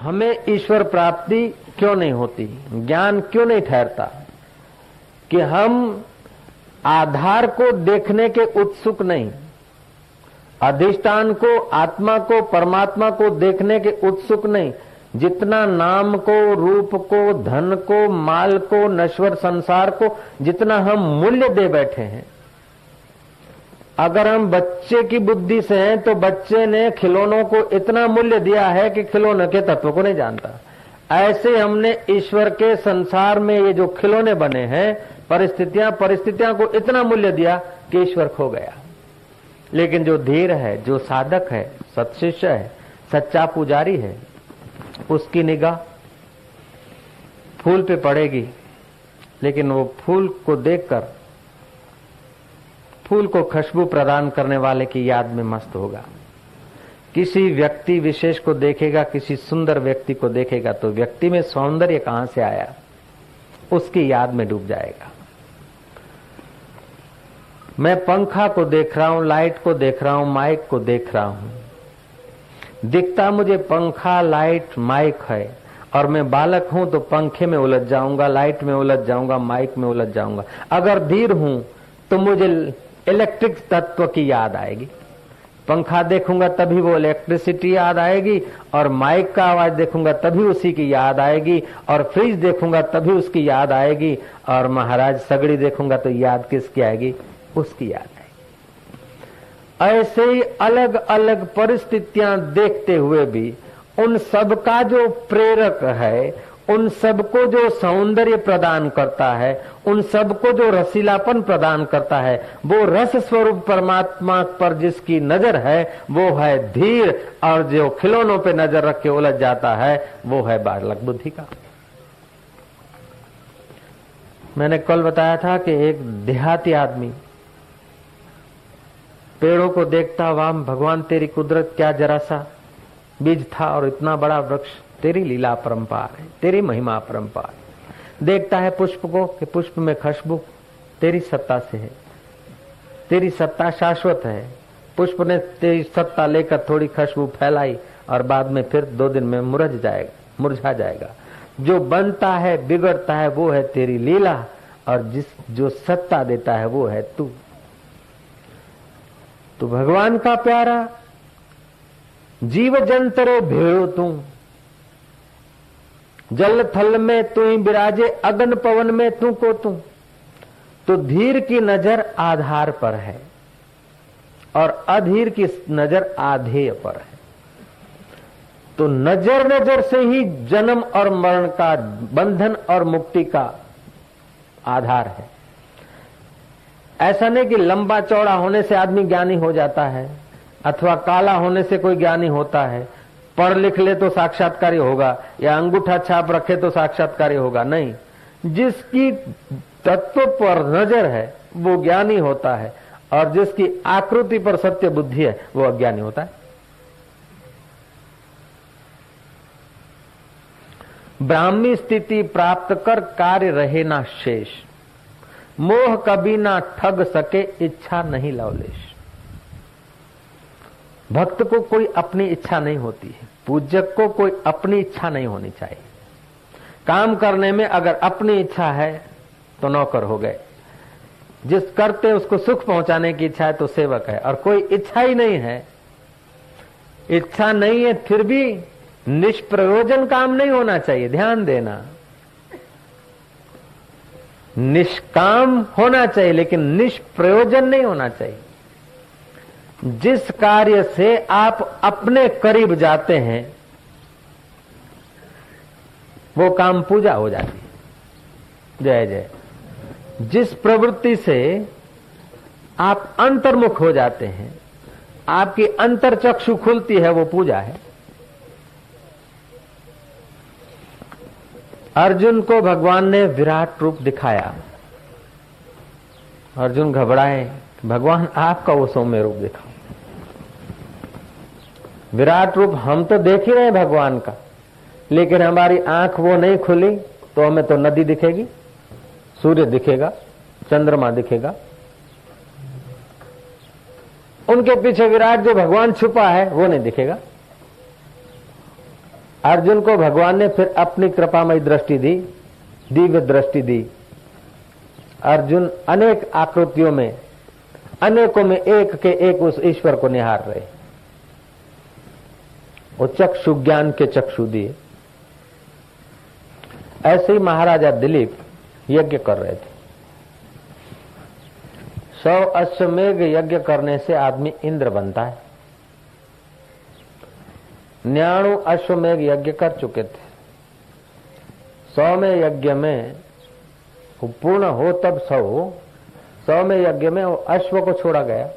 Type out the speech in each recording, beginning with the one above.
हमें ईश्वर प्राप्ति क्यों नहीं होती? ज्ञान क्यों नहीं ठहरता? कि हम आधार को देखने के उत्सुक नहीं। अधिष्ठान को, आत्मा को, परमात्मा को देखने के उत्सुक नहीं। जितना नाम को, रूप को, धन को, माल को, नश्वर संसार को, जितना हम मूल्य दे बैठे हैं अगर हम बच्चे की बुद्धि से हैं तो बच्चे ने खिलौनों को इतना मूल्य दिया है कि खिलौने के तत्व को नहीं जानता। ऐसे हमने ईश्वर के संसार में ये जो खिलौने बने हैं, परिस्थितियाँ परिस्थितियाँ को इतना मूल्य दिया कि ईश्वर खो गया। लेकिन जो धीर है, जो साधक है सत्शिष्य है, सच्चा पुजारी है, उसकी निगाह फूल पे पड़ेगी। लेकिन वो फूल को देखकर फूल को खुशबू प्रदान करने वाले की याद में मस्त होगा। किसी व्यक्ति विशेष को देखेगा, किसी सुंदर व्यक्ति को देखेगा तो व्यक्ति में सौंदर्य कहाँ से आया? उसकी याद में डूब जाएगा। मैं पंखा को देख रहा हूँ, लाइट को देख रहा हूँ, माइक को देख रहा हूँ। दिखता मुझे पंखा, लाइट, माइक है। और मैं बालक हूँ तो पंखे में उलझ जाऊँगा, लाइट में उलझ जाऊँगा, माइक में उलझ जाऊँगा। अगर धीर हूँ तो मुझे इलेक्ट्रिक तत्व की याद आएगी। पंखा देखूँगा तभी वो इलेक्ट्रिसिटी याद आएगी और माइक का आवाज़ देखूँगा तभी उसी की याद आएगी और फ्रिज देखूँगा तभी उसकी याद आएगी और महाराज सगड़ी देखूँगा तो याद किसकी आएगी? उसकी याद आएगी। ऐसे ही अलग अलग परिस्थितियाँ देखते हुए भी उन सब का जो प्रेरक है, उन सबको जो सौंदर्य प्रदान करता है उन सबको जो रसीलापन प्रदान करता है, वो रस स्वरूप परमात्मा पर जिसकी नज़र है, वो है धीर, और जो खिलौनों पे नज़र रख के उलझ जाता है, वो है बालक बुद्धि का। मैंने कल बताया था कि एक देहाती आदमी, पेड़ों को देखता, वाम, भगवान तेरी कुदरत क्या जरा सा बीज था और इतना बड़ा वृक्ष, तेरी लीला परंपार है, तेरी महिमा परंपार देखता है पुष्प को कि पुष्प में खुशबू तेरी सत्ता से है। तेरी सत्ता शाश्वत है। पुष्प ने तेरी सत्ता लेकर थोड़ी खुशबू फैलाई और बाद में फिर दो दिन में मुरझ जाएगा, मुरझा जाएगा। जो बनता है, बिगड़ता है, वो है तेरी लीला और जिस, जो सत्ता देता है, वो है तू। तो भगवान का प्यारा, जीव जंतरो भेड़ो तू। जल थल में तू बिराजे, अगन पवन में तू को तू तो धीर की नज़र आधार पर है और अधीर की नज़र आधेय पर है। तो नज़र नज़र से ही जन्म और मरण का, बंधन और मुक्ति का आधार है। ऐसा नहीं कि लंबा चौड़ा होने से आदमी ज्ञानी हो जाता है, अथवा काला होने से कोई ज्ञानी होता है। पढ़ लिख ले तो साक्षात्कार होगा, या अंगूठा छाप रखे तो साक्षात्कार होगा। नहीं, जिसकी तत्व पर नज़र है, वो ज्ञानी होता है, और जिसकी आकृति पर सत्य बुद्धि है, वो अज्ञानी होता है। ब्राह्मी स्थिति प्राप्त कर कार्य रहे ना शेष, मोह कभी ना ठग सके, इच्छा नहीं लवलेश। भक्त को कोई अपनी इच्छा नहीं होती है। पूजक को कोई अपनी इच्छा नहीं होनी चाहिए। काम करने में अगर अपनी इच्छा है तो नौकर हो गए। जिस करते उसको सुख पहुँचाने की इच्छा है तो सेवक है। और कोई इच्छा ही नहीं है, इच्छा नहीं है, फिर भी निष्प्रयोजन काम नहीं होना चाहिए। ध्यान देना। निष्काम होना चाहिए, लेकिन निष्प्रयोजन नहीं होना चाहिए। जिस कार्य से आप अपने करीब जाते हैं, वो काम पूजा हो जाती है। जय जय। जिस प्रवृत्ति से आप अंतर्मुख हो जाते हैं, आपकी अंतर चक्षु खुलती है, वो पूजा है। अर्जुन को भगवान ने विराट रूप दिखाया। अर्जुन घबराए, भगवान आपका वो सौम्य रूप दिखाओ। विराट रूप हम तो देख ही रहे भगवान का। लेकिन हमारी आँख वो नहीं खुली तो हमें तो नदी दिखेगी, सूर्य दिखेगा, चंद्रमा दिखेगा। उनके पीछे विराट जो भगवान छुपा है, वो नहीं दिखेगा। अर्जुन को भगवान ने फिर अपनी कृपामय दृष्टि दी, दिव्य दृष्टि दी। अर्जुन अनेक आकृतियों में, अनेकों में एक के एक उस ईश्वर को निहार रहे। वो चक्षु ज्ञान के चक्षु दिए। ऐसे ही महाराजा दिलीप यज्ञ कर रहे थे। सौ अश्वमेघ यज्ञ करने से आदमी इंद्र बनता है। न्याणु अश्वमेघ यज्ञ कर चुके थे। सौ में यज्ञ में पूर्ण हो तब सौ सौ में यज्ञ में अश्व को छोड़ा गया।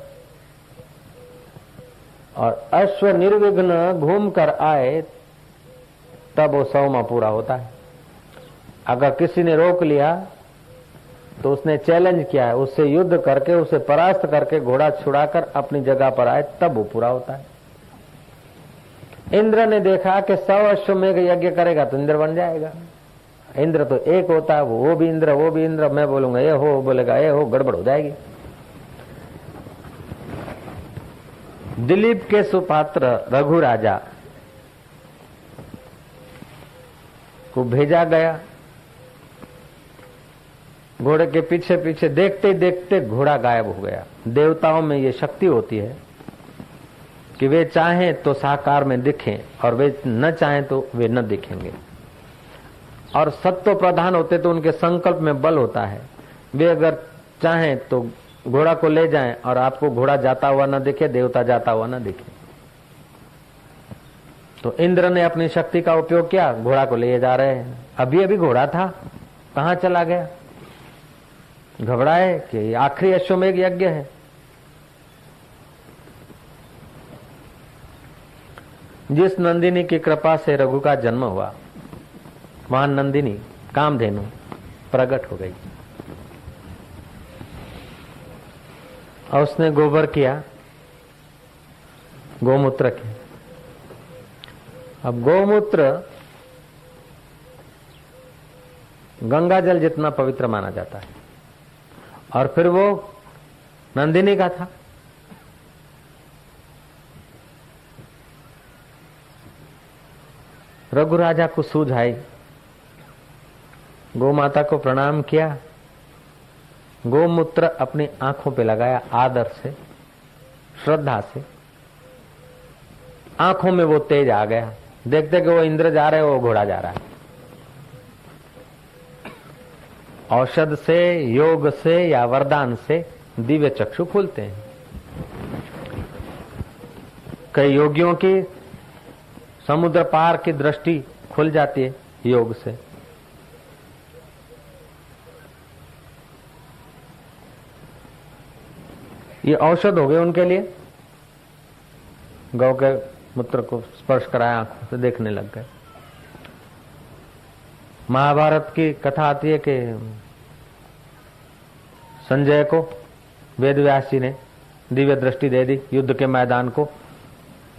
और अश्व निर्विघ्न घूम कर आए, तब वो सौ में पूरा होता है। अगर किसी ने रोक लिया तो उसने चैलेंज किया है, उससे युद्ध करके, उसे परास्त करके घोड़ा छुड़ाकर अपनी जगह पर आए, तब वो पूरा होता है। इंद्र ने देखा कि सौ अश्व में यज्ञ करेगा तो इंद्र बन जाएगा। इंद्र तो एक होता है, वो भी इंद्र, वो भी इंद्र, मैं बोलूँगा, ये हो, बोलेगा, ये हो, गड़बड़ हो जाएगी। दिलीप के सुपात्र रघु राजा को भेजा गया। घोड़े के पीछे पीछे देखते देखते घोड़ा गायब हो गया। देवताओं में ये शक्ति होती है कि वे चाहें तो साकार में दिखें और वे न चाहें तो वे न दिखेंगे। और सत्व प्रधान होते तो उनके संकल्प में बल होता है। वे अगर चाहें तो घोड़ा को ले जाएँ और आपको घोड़ा जाता हुआ न दिखे, देवता जाता हुआ न दिखे। तो इंद्र ने अपनी शक्ति का उपयोग किया, घोड़ा को ले जा रहे हैं। अभी अभी घोड़ा था, कहा चला गया? घबराए कि आखिरी अश्वमेघ यज्ञ है। जिस नंदिनी की कृपा से रघु का जन्म हुआ वहाँ नंदिनी, कामधेनु प्रकट हो गई। और उसने गोबर किया, गोमूत्र के अब गोमूत्र गंगा जल जितना पवित्र माना जाता है। और फिर वो नंदिनी का था। रघु राजा को सूझ आई। गौ माता को प्रणाम किया। गोमूत्र अपनी आँखों पे लगाया आदर से, श्रद्धा से। आँखों में वो तेज आ गया। देखते कि वो इंद्र जा रहे वो घोड़ा जा रहा है। औषध से, योग से या वरदान से दिव्य चक्षु खुलते हैं। कई योगियों की समुद्र पार की दृष्टि खुल जाती है योग से। ये औषध हो गए उनके लिए। गौ के मूत्र को स्पर्श कराया आँखों से देखने लग गए। महाभारत की कथा आती है कि संजय को वेद व्यास जी ने दिव्य दृष्टि दे दी, युद्ध के मैदान को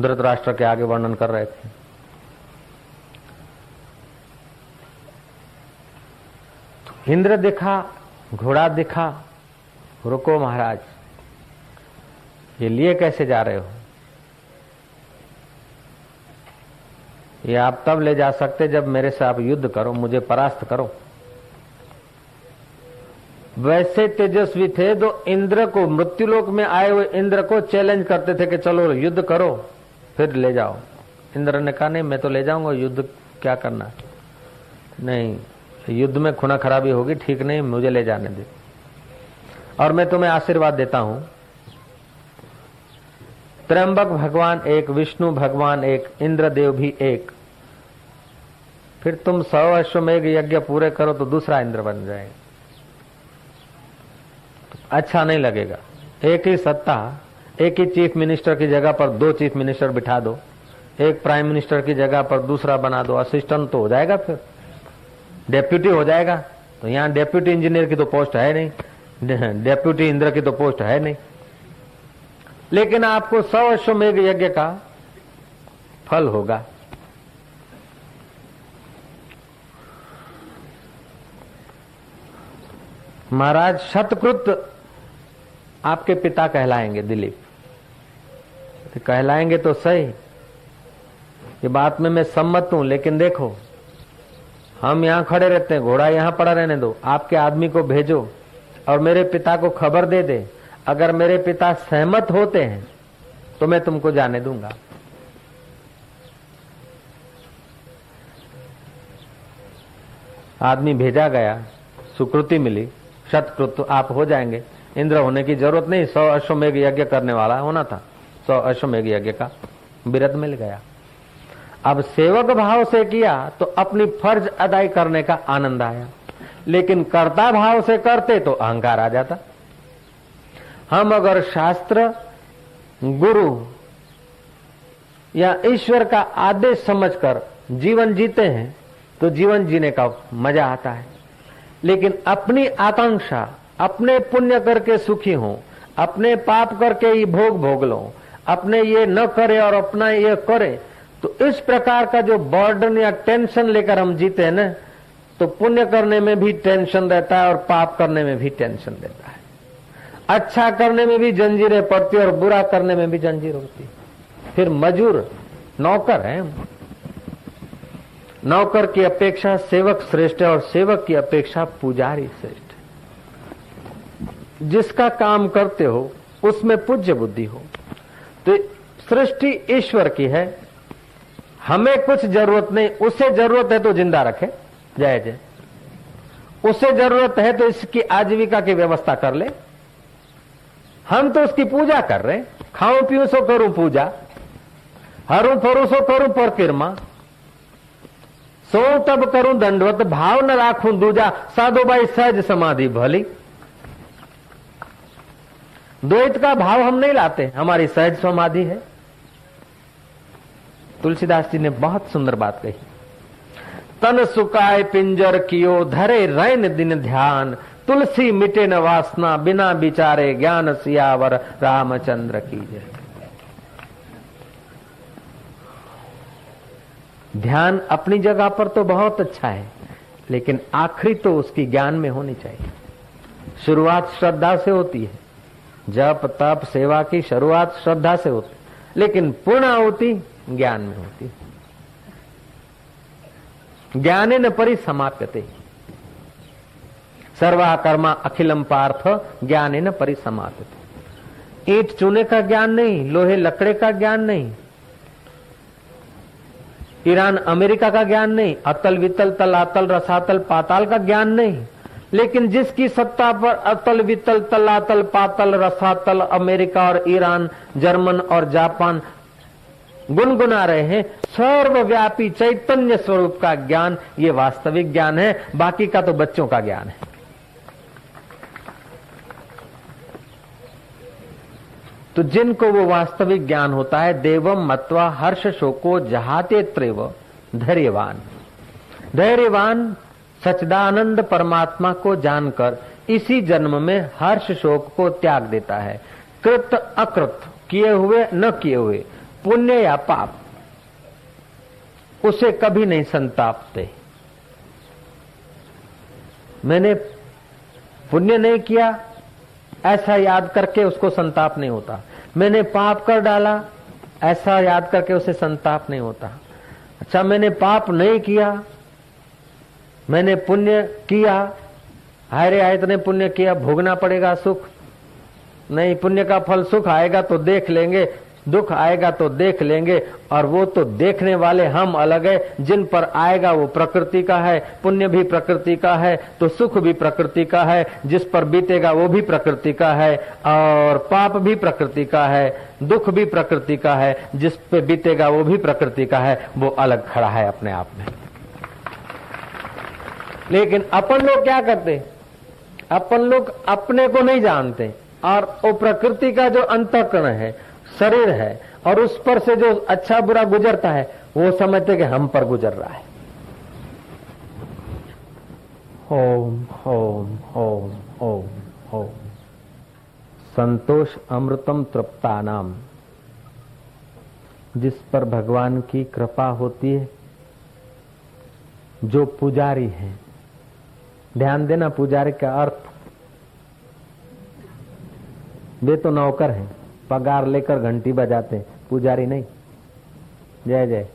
धृतराष्ट्र के आगे वर्णन कर रहे थे। तो इंद्र दिखा, घोड़ा दिखा, रुको महाराज। ये लिए कैसे जा रहे हो? ये आप तब ले जा सकते जब मेरे से आप युद्ध करो, मुझे परास्त करो। वैसे तेजस्वी थे तो इंद्र को, मृत्युलोक में आए हुए इंद्र को चैलेंज करते थे कि चलो युद्ध करो, फिर ले जाओ। इंद्र ने कहा, नहीं, मैं तो ले जाऊँगा, युद्ध क्या करना? नहीं, युद्ध में खुना खराबी होगी, ठीक नहीं, मुझे ले जाने दे। और मैं तुम्हें आशीर्वाद देता हूँ। त्र्यंबक भगवान एक, विष्णु भगवान एक, इंद्रदेव भी एक। फिर तुम सौ अश्वमेघ यज्ञ पूरे करो तो दूसरा इंद्र बन जाएगा। अच्छा नहीं लगेगा। एक ही सत्ता, एक ही चीफ मिनिस्टर की जगह पर दो चीफ मिनिस्टर बिठा दो। एक प्राइम मिनिस्टर की जगह पर दूसरा बना दो। असिस्टेंट तो हो जाएगा फिर। डेप्यूटी हो जाएगा। तो यहाँ डेप्यूटी इंजीनियर की तो पोस्ट है नहीं। डेप्यूटी इंद्र की तो पोस्ट है नहीं। लेकिन आपको सौ अश्वमेघ यज्ञ का फल होगा। महाराज, शतकृत आपके पिता कहलाएँगे, दिलीप। तो कहलाएँगे तो सही। ये बात में मैं सम्मत हूँ, लेकिन देखो, हम यहाँ खड़े रहते हैं, घोड़ा यहाँ पड़ा रहने दो। आपके आदमी को भेजो और मेरे पिता को खबर दे दे। अगर मेरे पिता सहमत होते हैं तो मैं तुमको जाने दूँगा। आदमी भेजा गया, सुकृति मिली, शतकृत, आप हो जाएँगे। इंद्र होने की ज़रूरत नहीं, सौ अश्वमेघ यज्ञ करने वाला होना था। सौ अश्वमेघ यज्ञ का बिरत मिल गया। अब सेवक भाव से किया तो अपनी फ़र्ज़ अदाई करने का आनंद आया। लेकिन कर्ता भाव से करते तो अहंकार आ जाता। हम अगर शास्त्र, गुरु या ईश्वर का आदेश समझकर जीवन जीते हैं तो जीवन जीने का मज़ा आता है। लेकिन अपनी आकांक्षा, अपने पुण्य करके सुखी हो, अपने पाप करके ही भोग भोग लो, अपने ये न करे और अपना ये करे तो इस प्रकार का जो बर्डन या टेंशन लेकर हम जीते हैं ना तो पुण्य करने में भी टेंशन रहता है और पाप करने में भी टेंशन रहता है। अच्छा करने में भी जंजीरें पड़ती और बुरा करने में भी जंजीर होती फिर मजूर, नौकर है नौकर की अपेक्षा सेवक श्रेष्ठ है और सेवक की अपेक्षा पुजारी श्रेष्ठ जिसका काम करते हो, उसमें पूज्य बुद्धि हो। तो सृष्टि ईश्वर की है। हमें कुछ ज़रूरत नहीं, उसे ज़रूरत है तो ज़िंदा रखे। जय जय। उसे ज़रूरत है तो इसकी आजीविका की व्यवस्था कर ले। हम तो उसकी पूजा कर रहे खाऊं, पीऊं, सो करूँ पूजा। हरू, फरू, सो करूँ पर सो तब करूँ दंडवत। भाव न राखूं दूजा। साधो भाई, सहज समाधि भली। द्वैत का भाव हम नहीं लाते। हमारी सहज समाधि है। तुलसीदास जी ने बहुत सुंदर बात कही। तन सुकाय पिंजर कियो, धरे रैन दिन ध्यान। तुलसी मिटे न वासना, बिना विचारे ज्ञान सियावर, रामचंद्र की जय। ध्यान अपनी जगह पर तो बहुत अच्छा है, लेकिन आखिरी तो उसकी ज्ञान में होनी चाहिए। शुरुआत श्रद्धा से होती है, जप, तप, सेवा की शुरुआत श्रद्धा से होती है, लेकिन पूर्ण होती ज्ञान में होती ज्ञाने न परि समाप्यते सर्वा कर्मा अखिलम पार्थ ज्ञान न परि समाप्यते ईट चूने का ज्ञान नहीं, लोहे लकड़े का ज्ञान नहीं, ईरान अमेरिका का ज्ञान नहीं, अतल वितल तलातल रसातल, पाताल का ज्ञान नहीं, लेकिन जिसकी सत्ता पर अतल वितल तलातल पातल, रसातल अमेरिका और ईरान, जर्मन और जापान गुनगुना रहे हैं, सर्वव्यापी चैतन्य स्वरूप का ज्ञान, ये वास्तविक ज्ञान है, बाकी का तो बच्चों का ज्ञान है। तो जिनको वो वास्तविक ज्ञान होता है, देवम मत्वा हर्ष शोको जहाते त्रेव, धैर्यवान। धैर्यवान सचदानंद परमात्मा को जानकर इसी जन्म में हर्ष शोक को त्याग देता है। कृत अकृत, किए हुए न किए हुए, पुण्य या पाप, उसे कभी नहीं संतापते। मैंने पुण्य नहीं किया ऐसा याद करके उसको संताप नहीं होता। मैंने पाप कर डाला, ऐसा याद करके उसे संताप नहीं होता। अच्छा मैंने पाप नहीं किया, मैंने पुण्य किया हायरे आयत इतने पुण्य किया, भोगना पड़ेगा सुख। नहीं, पुण्य का फल सुख आएगा तो देख लेंगे। दुख आएगा तो देख लेंगे, और वो तो देखने वाले हम अलग है। जिन पर आएगा वो प्रकृति का है, पुण्य भी प्रकृति का है तो सुख भी प्रकृति का है, जिस पर बीतेगा वो भी प्रकृति का है, और पाप भी प्रकृति का है, दुख भी प्रकृति का है, जिस पे बीतेगा वो भी प्रकृति का है, वो अलग खड़ा है अपने आप में। लेकिन अपन लोग क्या करते? अपन लोग अपने को नहीं जानते, और वो प्रकृति का जो अंतकरण है शरीर है और उस पर से जो अच्छा बुरा गुजरता है, वो समझते कि हम पर गुजर रहा है। ओम ओम ओम ओम ओम। संतोष अमृतम तृप्ता नाम जिस पर भगवान की कृपा होती है, जो पुजारी है। ध्यान देना, पुजारी का अर्थ। वे तो नौकर हैं। पगार लेकर घंटी बजाते पुजारी नहीं। जय जय।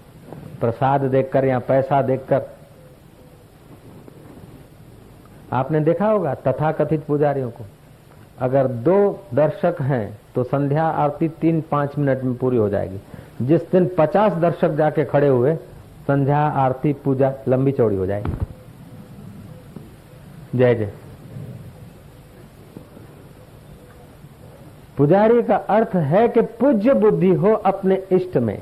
प्रसाद देखकर या पैसा देखकर। आपने देखा होगा तथाकथित पुजारियों को। अगर दो दर्शक हैं तो संध्या आरती तीन पाँच मिनट में पूरी हो जाएगी। जिस दिन पचास दर्शक जाके खड़े हुए, संध्या आरती पूजा लंबी चौड़ी हो जाएगी। जय जय। पुजारी का अर्थ है कि पूज्य बुद्धि हो अपने इष्ट में,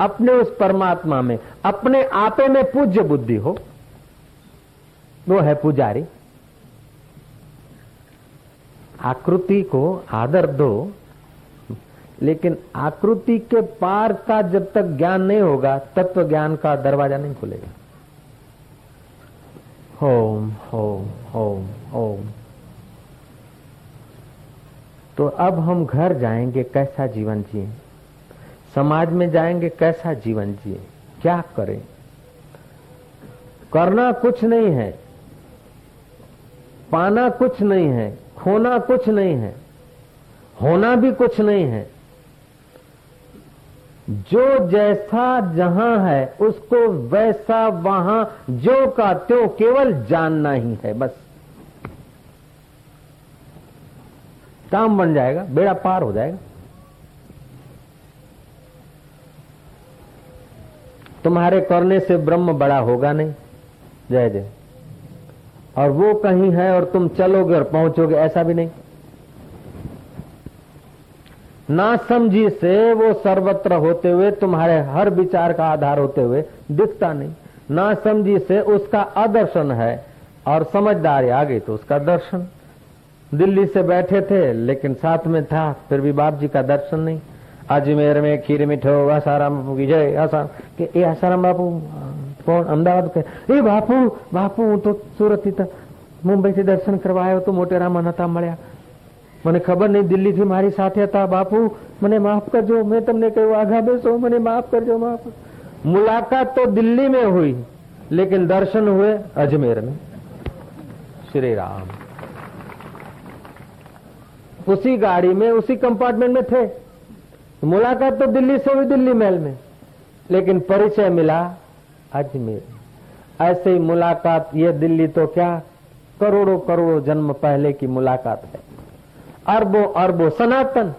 अपने उस परमात्मा में, अपने आपे में पूज्य बुद्धि हो। वो है पुजारी। आकृति को आदर दो, लेकिन आकृति के पार का जब तक ज्ञान नहीं होगा तत्व ज्ञान का दरवाज़ा नहीं खुलेगा। Home home home home. तो अब हम घर जाएँगे कैसा जीवन जिए? समाज में जाएँगे कैसा जीवन जिए? क्या करें? करना कुछ नहीं है। पाना कुछ नहीं है। खोना कुछ नहीं है। होना भी कुछ नहीं है। जो जैसा जहाँ है, उसको वैसा वहाँ, जो का त्यों केवल जानना ही है, बस। काम बन जाएगा, बेड़ा पार हो जाएगा। तुम्हारे करने से ब्रह्म बड़ा होगा नहीं, जय जय। और वो कहीं है और तुम चलोगे और पहुंचोगे, ऐसा भी नहीं। ना समझी से वो सर्वत्र होते हुए, तुम्हारे हर विचार का आधार होते हुए दिखता नहीं। ना समझी से उसका अदर्शन है, और समझदारी आ गई तो उसका दर्शन। दिल्ली से बैठे थे लेकिन साथ में था फिर भी बाप जी का दर्शन नहीं अजमेर में खीर मिठो आसाराम बापू की जय आसाराम के ए आसाराम बापू કોણ અમદાવાદ કે એ બાપુ બાપુ હું તો સુરતથી મુંબઈથી દર્શન કરવા આવ્યો તો મોટેરામાં નતા મળ્યા મને ખબર નહીં દિલ્હીથી મારી સાથે હતા બાપુ મને માફ કરજો મેં તમને કહ્યું આઘા બેસો મને माफ करजो माफ मुलाकात तो दिल्ली में हुई लेकिन दर्शन हुए अजमेर में श्री राम उसी गाड़ी में, उसी कंपार्टमेंट में थे। मुलाकात तो दिल्ली से हुई दिल्ली महल में। लेकिन परिचय मिला अजमेर। ऐसे ही मुलाकात, ये दिल्ली तो क्या? करोड़ों करोड़ों जन्म पहले की मुलाकात है। अरबों अरबों सनातन।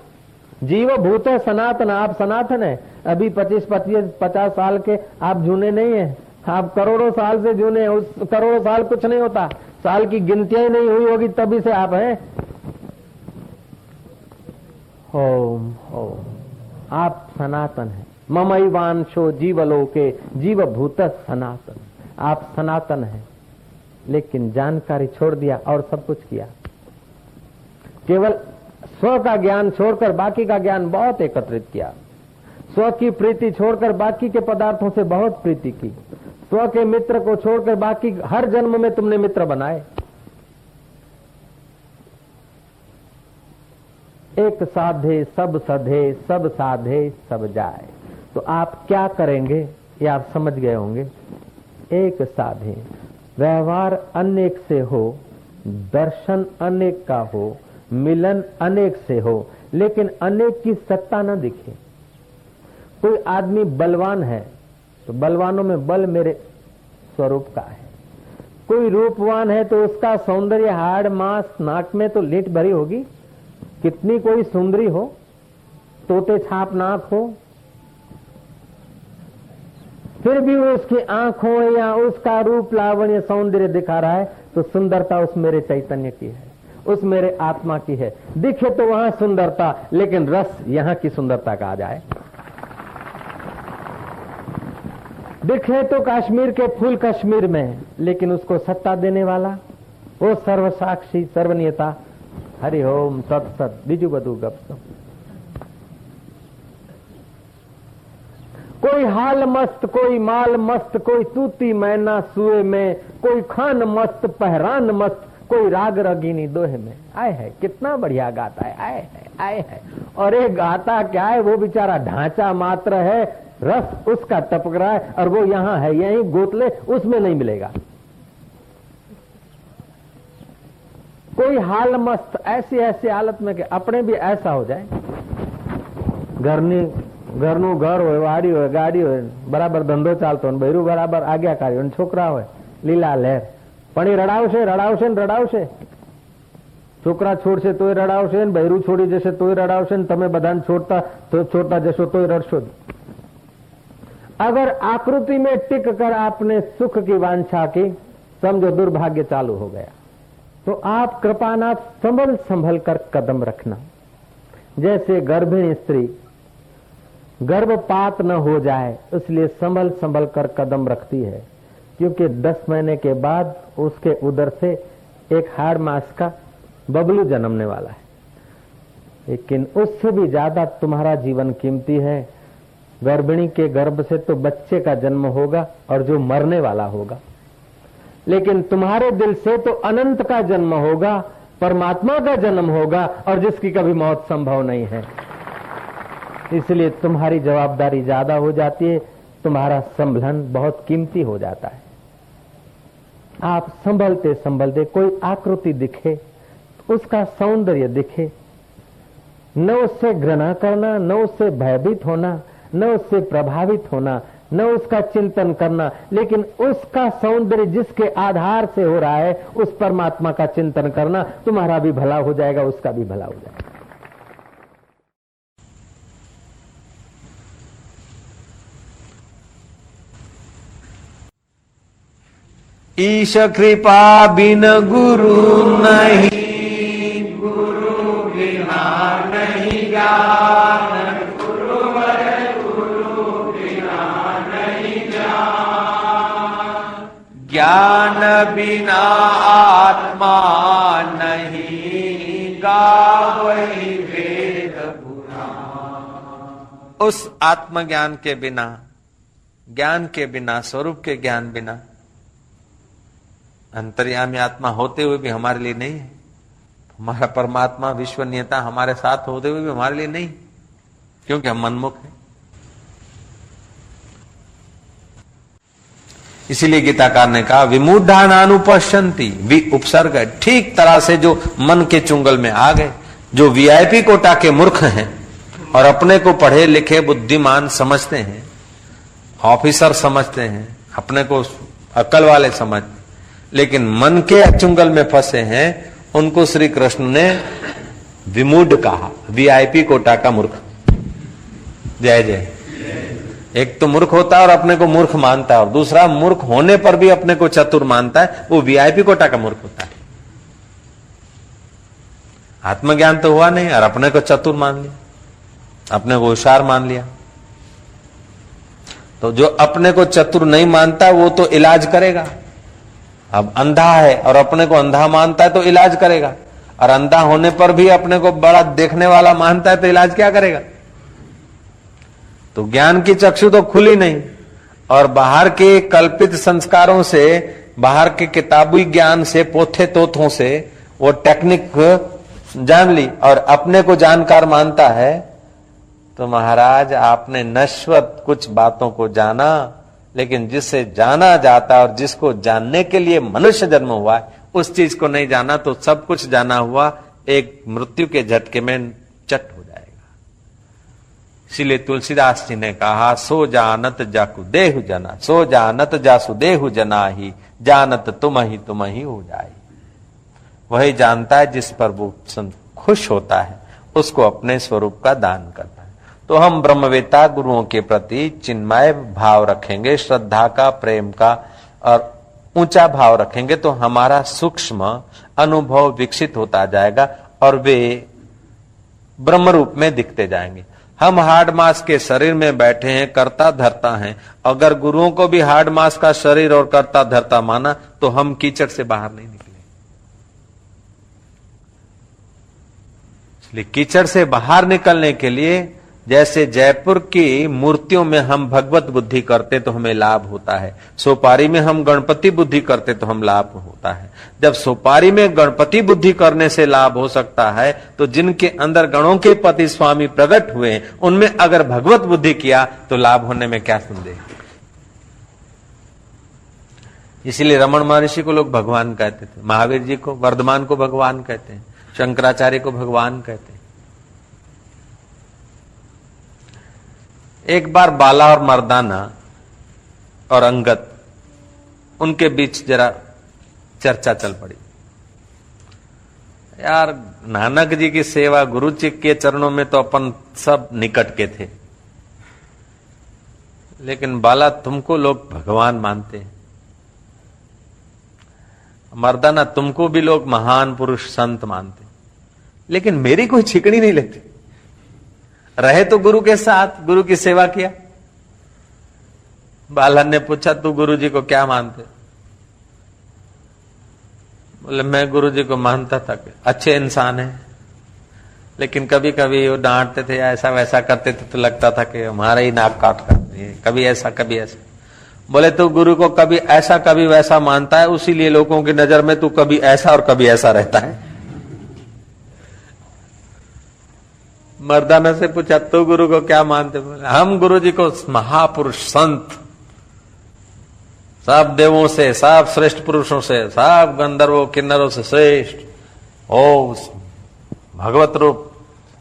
जीव भूत है, सनातन, आप सनातन है। अभी पच्चीस पच्चीस, पचास साल के आप जूने नहीं है। आप करोड़ों साल से जूने उस करोड़ों साल कुछ नहीं होता। साल की गिनतियाँ ही नहीं हुई होगी, तभी से आप हैं। होम होम आप सनातन है। ममईवांशो जीवलोके जीव भूत सनातन। आप सनातन है, लेकिन जानकारी छोड़ दिया और सब कुछ किया। केवल स्व का ज्ञान छोड़कर बाकी का ज्ञान बहुत एकत्रित किया। स्व की प्रीति छोड़कर बाकी के पदार्थों से बहुत प्रीति की। स्व के मित्र को छोड़कर बाकी हर जन्म में तुमने मित्र बनाए। एक साधे, सब सधे, सब साधे, सब जाए। तो आप क्या करेंगे? ये आप समझ गए होंगे। एक साधे। व्यवहार अनेक से हो, दर्शन अनेक का हो, मिलन अनेक से हो, लेकिन अनेक की सत्ता न दिखे। कोई आदमी बलवान है तो बलवानों में बल मेरे स्वरूप का है। कोई रूपवान है तो उसका सौंदर्य, हाड़, मांस, नाक में तो लीट भरी होगी। कितनी कोई सुंदरी हो, तोते छाप नाक हो, फिर भी वो उसकी आँखों या उसका रूप लावण्य सौंदर्य दिखा रहा है तो सुंदरता उस मेरे चैतन्य की है, उस मेरे आत्मा की है। दिखे तो वहाँ सुंदरता, लेकिन रस यहाँ की सुंदरता का आ जाए। दिखे तो कश्मीर के फूल कश्मीर में, लेकिन उसको सत्ता देने वाला, वो सर्वसाक्षी, सर्वनियता हरि ओम तत्सत बीजू बधु गप कोई हाल मस्त, कोई माल मस्त, कोई तूती मैना सुए में, कोई खान मस्त, पहरान मस्त, कोई राग रगीनी दोहे में। आए है, कितना बढ़िया गाता है, आए है आए है। और एक गाता क्या है, वो बेचारा ढांचा मात्र है, रस उसका टपक रहा है, और वो यहाँ है, यही गोतले, उसमें नहीं मिलेगा। कोई हाल मस्त ऐसी ऐसी हालत में कि अपने भी ऐसा हो जाए घरनी ઘરનું ઘર હોય વાડી હોય ગાડી હોય બરાબર ધંધો ચાલતો હોય બૈરું બરાબર આજ્ઞાકારી હોય છોકરા હોય લીલા લહેર પણ એ રડાવશે રડાવશે ને રડાવશે છોકરા છોડશે તોય રડાવશે ને બૈરું છોડી જશે તોય રડાવશે ને તમે બધાને છોડતા છોડતા જશો તોય રડશો अगर आकृति में टिक कर आपने सुख की वांछा की समझो दुर्भाग्य चालू हो गया तो आप कृपानाथ संभल संभल कर कदम रखना। जैसे गर्भिणी स्त्री, गर्भपात न हो जाए, इसलिए संभल संभल कर कदम रखती है। क्योंकि दस महीने के बाद उसके उदर से एक हाड़ मास का बबलू जन्मने वाला है। लेकिन उससे भी ज़्यादा तुम्हारा जीवन कीमती है। गर्भिणी के गर्भ से तो बच्चे का जन्म होगा और जो मरने वाला होगा। लेकिन तुम्हारे दिल से तो अनंत का जन्म होगा, परमात्मा का जन्म होगा, और जिसकी कभी मौत संभव नहीं है। इसलिए तुम्हारी जवाबदारी ज़्यादा हो जाती है, तुम्हारा संभलन बहुत कीमती हो जाता है। आप संभलते संभलते कोई आकृति दिखे, उसका सौंदर्य दिखे, न उससे घृणा करना, न उससे भयभीत होना, न उससे प्रभावित होना न उसका चिंतन करना, लेकिन उसका सौंदर्य जिसके आधार से हो रहा है, उस परमात्मा का चिंतन करना, तुम्हारा भी भला हो जाएगा, उसका भी भला हो जाएगा। ईश कृपा बिन गुरु नहीं। बिना आत्मा नहीं गावही वेद उस आत्मज्ञान के बिना, ज्ञान के बिना, स्वरूप के ज्ञान बिना, अंतर्यामी आत्मा होते हुए भी हमारे लिए नहीं है। हमारा परमात्मा, विश्वनीयता हमारे साथ होते हुए भी हमारे लिए नहीं। क्योंकि हम मनमुख हैं। इसीलिए गीताकार ने कहा विमूढ़ान अनुपश्यंती वि उपसर्ग ठीक तरह से जो मन के चुंगल में आ गए, जो वीआईपी कोटा के मूर्ख हैं और अपने को पढ़े लिखे बुद्धिमान समझते हैं, ऑफिसर समझते हैं, अपने को अकल वाले समझ, लेकिन मन के चुंगल में फंसे हैं, उनको श्री कृष्ण ने विमूढ़ कहा वीआईपी कोटा का मूर्ख। जय जय। एक तो मूर्ख होता है और अपने को मूर्ख मानता है, और दूसरा मूर्ख होने पर भी अपने को चतुर मानता है, वो वीआईपी कोटा का मूर्ख होता है। आत्मज्ञान तो हुआ नहीं, और अपने को चतुर मान लिया, अपने को होशियार मान लिया। तो जो अपने को चतुर नहीं मानता, वो तो इलाज करेगा। अब अंधा है, और अपने को अंधा मानता है तो इलाज करेगा। और अंधा होने पर भी अपने को बड़ा देखने वाला मानता है तो इलाज क्या करेगा? तो ज्ञान की चक्षु तो खुली नहीं। और बाहर के कल्पित संस्कारों से, बाहर के किताबी ज्ञान से, पोथे तोथों से, वो टेक्निक जान ली और अपने को जानकार मानता है तो महाराज आपने नश्वत कुछ बातों को जाना, लेकिन जिससे जाना जाता और जिसको जानने के लिए मनुष्य जन्म हुआ है, उस चीज़ को नहीं जाना तो सब कुछ जाना हुआ, एक मृत्यु के झटके में चट हो इसीलिए तुलसीदास जी ने कहा, सो जानत जाकु देहु जना, सो जानत जासु देहु जना ही जानत तुम ही तुम ही हो जाए वही जानता है जिस पर वो खुश होता है, उसको अपने स्वरूप का दान करता है। तो हम ब्रह्मवेता गुरुओं के प्रति चिन्मय भाव रखेंगे, श्रद्धा का, प्रेम का, और ऊँचा भाव रखेंगे तो हमारा सूक्ष्म अनुभव विकसित होता जाएगा और वे ब्रह्म रूप में दिखते जाएँगे। हम हार्ड मास के शरीर में बैठे हैं, करता धरता हैं। अगर गुरुओं को भी हार्ड मास का शरीर और करता धरता माना तो हम कीचड़ से बाहर नहीं निकले। इसलिए कीचड़ से बाहर निकलने के लिए जैसे जयपुर की मूर्तियों में हम भगवत बुद्धि करते तो हमें लाभ होता है। सोपारी में हम गणपति बुद्धि करते तो हम लाभ होता है। जब सोपारी में गणपति बुद्धि करने से लाभ हो सकता है तो जिनके अंदर गणों के पति स्वामी प्रकट हुए, उनमें अगर भगवत बुद्धि किया तो लाभ होने में क्या संदेह? इसीलिए रमन महर्षि को लोग भगवान कहते थे, महावीर जी को, वर्धमान को भगवान कहते हैं, शंकराचार्य को भगवान कहते हैं। एक बार बाला और मर्दाना और अंगत उनके बीच जरा चर्चा चल पड़ी। यार, नानक जी की सेवा गुरु जी के चरणों में तो अपन सब निकट के थे। लेकिन बाला तुमको लोग भगवान मानते हैं। मर्दाना तुमको भी लोग महान पुरुष संत मानते लेकिन मेरी कोई छिकड़ी नहीं लेती। रहे तो गुरु के साथ, गुरु की सेवा किया। बालन ने पूछा, तू गुरु जी को क्या मानते? बोले, मैं गुरु जी को मानता था अच्छे इंसान है। लेकिन कभी कभी वो डांटते थे या ऐसा वैसा करते थे तो लगता था कि हमारा ही नाक काट कर कभी ऐसा कभी ऐसा। बोले, तू गुरु को कभी ऐसा, कभी वैसा मानता है? उसीलिए लोगों की नज़र में तू कभी ऐसा और कभी ऐसा रहता है। मर्दाना से पूछा, तू गुरु को क्या मानते? बोले, हम गुरु जी को महापुरुष, संत। सब देवों से, सब श्रेष्ठ पुरुषों से, सब गंधर्वों, किन्नरों से श्रेष्ठ। ओ, भगवत रूप।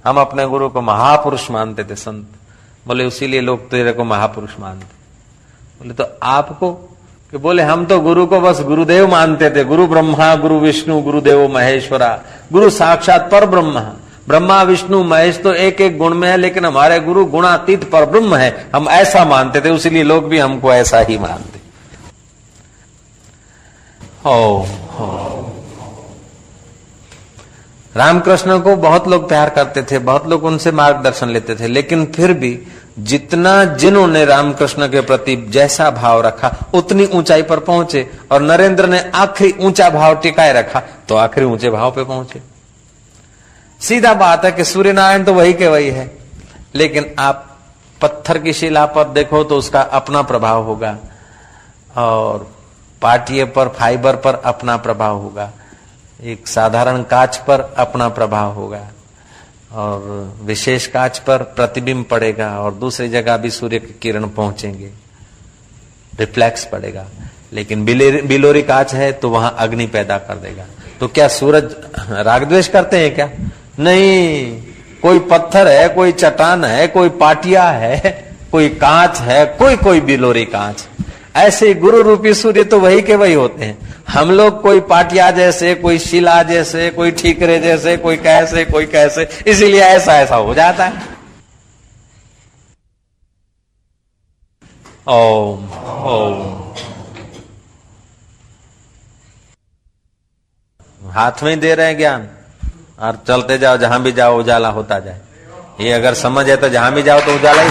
हम अपने गुरु को महापुरुष मानते थे, संत। बोले उसीलिए लोग तेरे को महापुरुष मानते बोले तो आपको? कि बोले, हम तो गुरु को बस गुरुदेव मानते थे। गुरु ब्रह्मा, गुरु विष्णु, गुरुदेव महेश्वरा। गुरु साक्षात पर ब्रह्मा ब्रह्मा, विष्णु, महेश तो एक एक गुण में है, लेकिन हमारे गुरु गुणातीत पर ब्रह्म है। हम ऐसा मानते थे, उसीलिए लोग भी हमको ऐसा ही मानते। हो। रामकृष्ण को बहुत लोग प्यार करते थे, बहुत लोग उनसे मार्गदर्शन लेते थे, लेकिन फिर भी जितना जिन्होंने रामकृष्ण के प्रति जैसा भाव रखा, उतनी ऊंचाई पर पहुँचे, और नरेंद्र ने आखिरी ऊँचा भाव टिकाए रखा तो आखिरी ऊँचे भाव पे पहुँचे। सीधा बात है कि सूर्य नारायण तो वही के वही है। लेकिन आप पत्थर की शिला पर देखो तो उसका अपना प्रभाव होगा और पाटिये पर, फाइबर पर अपना प्रभाव होगा। एक साधारण कांच पर अपना प्रभाव होगा और विशेष कांच पर प्रतिबिंब पड़ेगा और दूसरी जगह भी सूर्य की किरण पहुँचेंगे। रिफ्लेक्स पड़ेगा। लेकिन बिलोरी कांच है तो वहाँ अग्नि पैदा कर देगा। तो क्या सूरज रागद्वेश करते हैं क्या? नहीं, कोई पत्थर है, कोई चट्टान है, कोई पाटिया है, कोई कांच है, कोई कोई बिलोरी कांच। ऐसे गुरु रूपी सूर्य तो वही के वही होते हैं। हम लोग कोई पाटिया जैसे, कोई शिला जैसे, कोई ठीकरे जैसे, कोई कैसे कोई कैसे, इसीलिए ऐसा ऐसा हो जाता है। ओम ओम। हाथ में दे रहे हैं ज्ञान। और चलते जाओ, जहाँ भी जाओ, उजाला होता जाए। ये अगर समझ है तो जहाँ भी जाओ तो उजाला ही।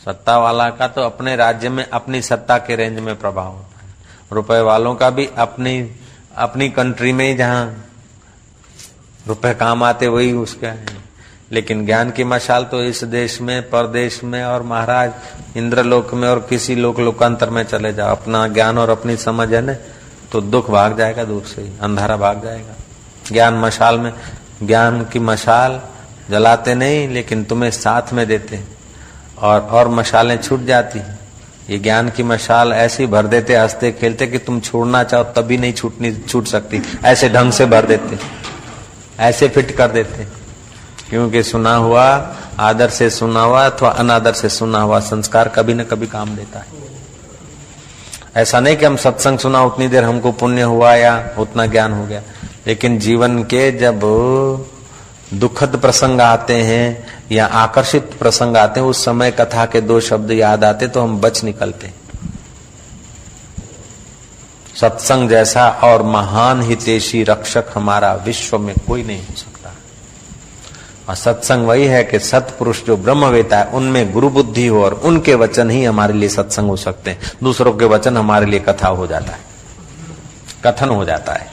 सत्ता वाला का तो अपने राज्य में, अपनी सत्ता के रेंज में प्रभाव होता है। रुपए वालों का भी अपनी अपनी कंट्री में ही जहाँ रुपए काम आते, वही उसका है। लेकिन ज्ञान की मशाल तो इस देश में, परदेश में और महाराज इंद्रलोक में और किसी लोक लोकांतर में चले जाओ। अपना ज्ञान और अपनी समझ है न तो दुख भाग जाएगा दूर से ही, अंधारा भाग जाएगा। ज्ञान मशाल में, ज्ञान की मशाल जलाते नहीं, लेकिन तुम्हें साथ में देते और और मशालें छूट जाती ये ज्ञान की मशाल ऐसी भर देते, हँसते, खेलते कि तुम छोड़ना चाहो, तभी नहीं छूटनी, छूट सकती। ऐसे ढंग से भर देते। ऐसे फिट कर देते। क्योंकि सुना हुआ आदर से सुना हुआ अथवा अनादर से सुना हुआ संस्कार कभी न कभी काम देता है। ऐसा नहीं कि हम सत्संग सुना उतनी देर हमको पुण्य हुआ या उतना ज्ञान हो गया, लेकिन जीवन के जब दुखद प्रसंग आते हैं या आकर्षित प्रसंग आते हैं, उस समय कथा के दो शब्द याद आते तो हम बच निकलते सत्संग जैसा और महान हितेशी रक्षक हमारा विश्व में कोई नहीं हो सकता। और सत्संग वही है कि सत्पुरुष जो ब्रह्म वेता है, उनमें गुरु बुद्धि हो और उनके वचन ही हमारे लिए सत्संग हो सकते हैं। दूसरों के वचन हमारे लिए कथा हो जाता है, कथन हो जाता है।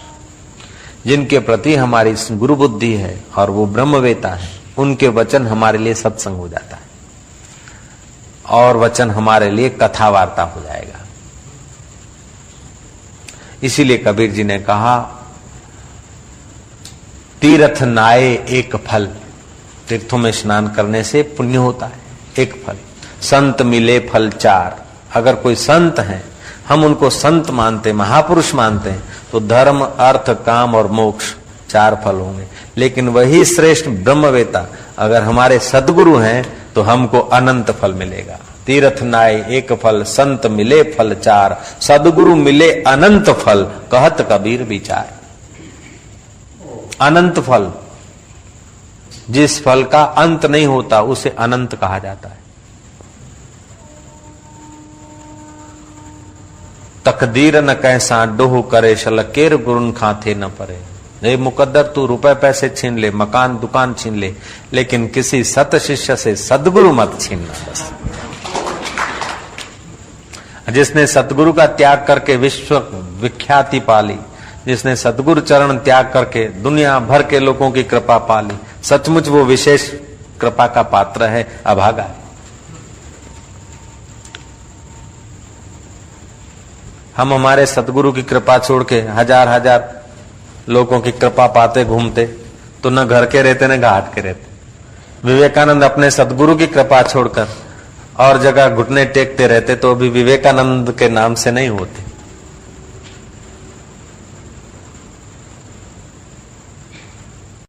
जिनके प्रति हमारी गुरु बुद्धि है और वो ब्रह्मवेता है, उनके वचन हमारे लिए सत्संग हो जाता है। और वचन हमारे लिए कथा वार्ता हो जाएगा। इसीलिए कबीर जी ने कहा, तीर्थ नाये एक फल। तीर्थों में स्नान करने से पुण्य होता है, एक फल। संत मिले फल चार। अगर कोई संत है, हम उनको संत मानते, महापुरुष मानते हैं तो धर्म, अर्थ, काम और मोक्ष चार फल होंगे। लेकिन वही श्रेष्ठ ब्रह्मवेता, अगर हमारे सदगुरु हैं तो हमको अनंत फल मिलेगा। तीर्थ नाय एक फल, संत मिले फल चार। सदगुरु मिले अनंत फल, कहत कबीर विचार। अनंत फल। जिस फल का अंत नहीं होता, उसे अनंत कहा जाता है। तकदीर न कैसा डोह करे, शल केर गुरुन खाते न परे। ये मुकद्दर, तू रुपए पैसे छीन ले, मकान, दुकान छीन ले, लेकिन किसी सत शिष्य से सदगुरु मत छीनना बस। जिसने सदगुरु का त्याग करके विश्व विख्याति पाली, जिसने सदगुरु चरण त्याग करके दुनिया भर के लोगों की कृपा पाली सचमुच वो विशेष कृपा का पात्र है, अभागा। हम हमारे सदगुरु की कृपा छोड़ के हज़ार हज़ार लोगों की कृपा पाते, घूमते तो न घर के रहते, न घाट के रहते। विवेकानंद अपने सदगुरु की कृपा छोड़कर और जगह घुटने टेकते रहते तो अभी विवेकानंद के नाम से नहीं होते।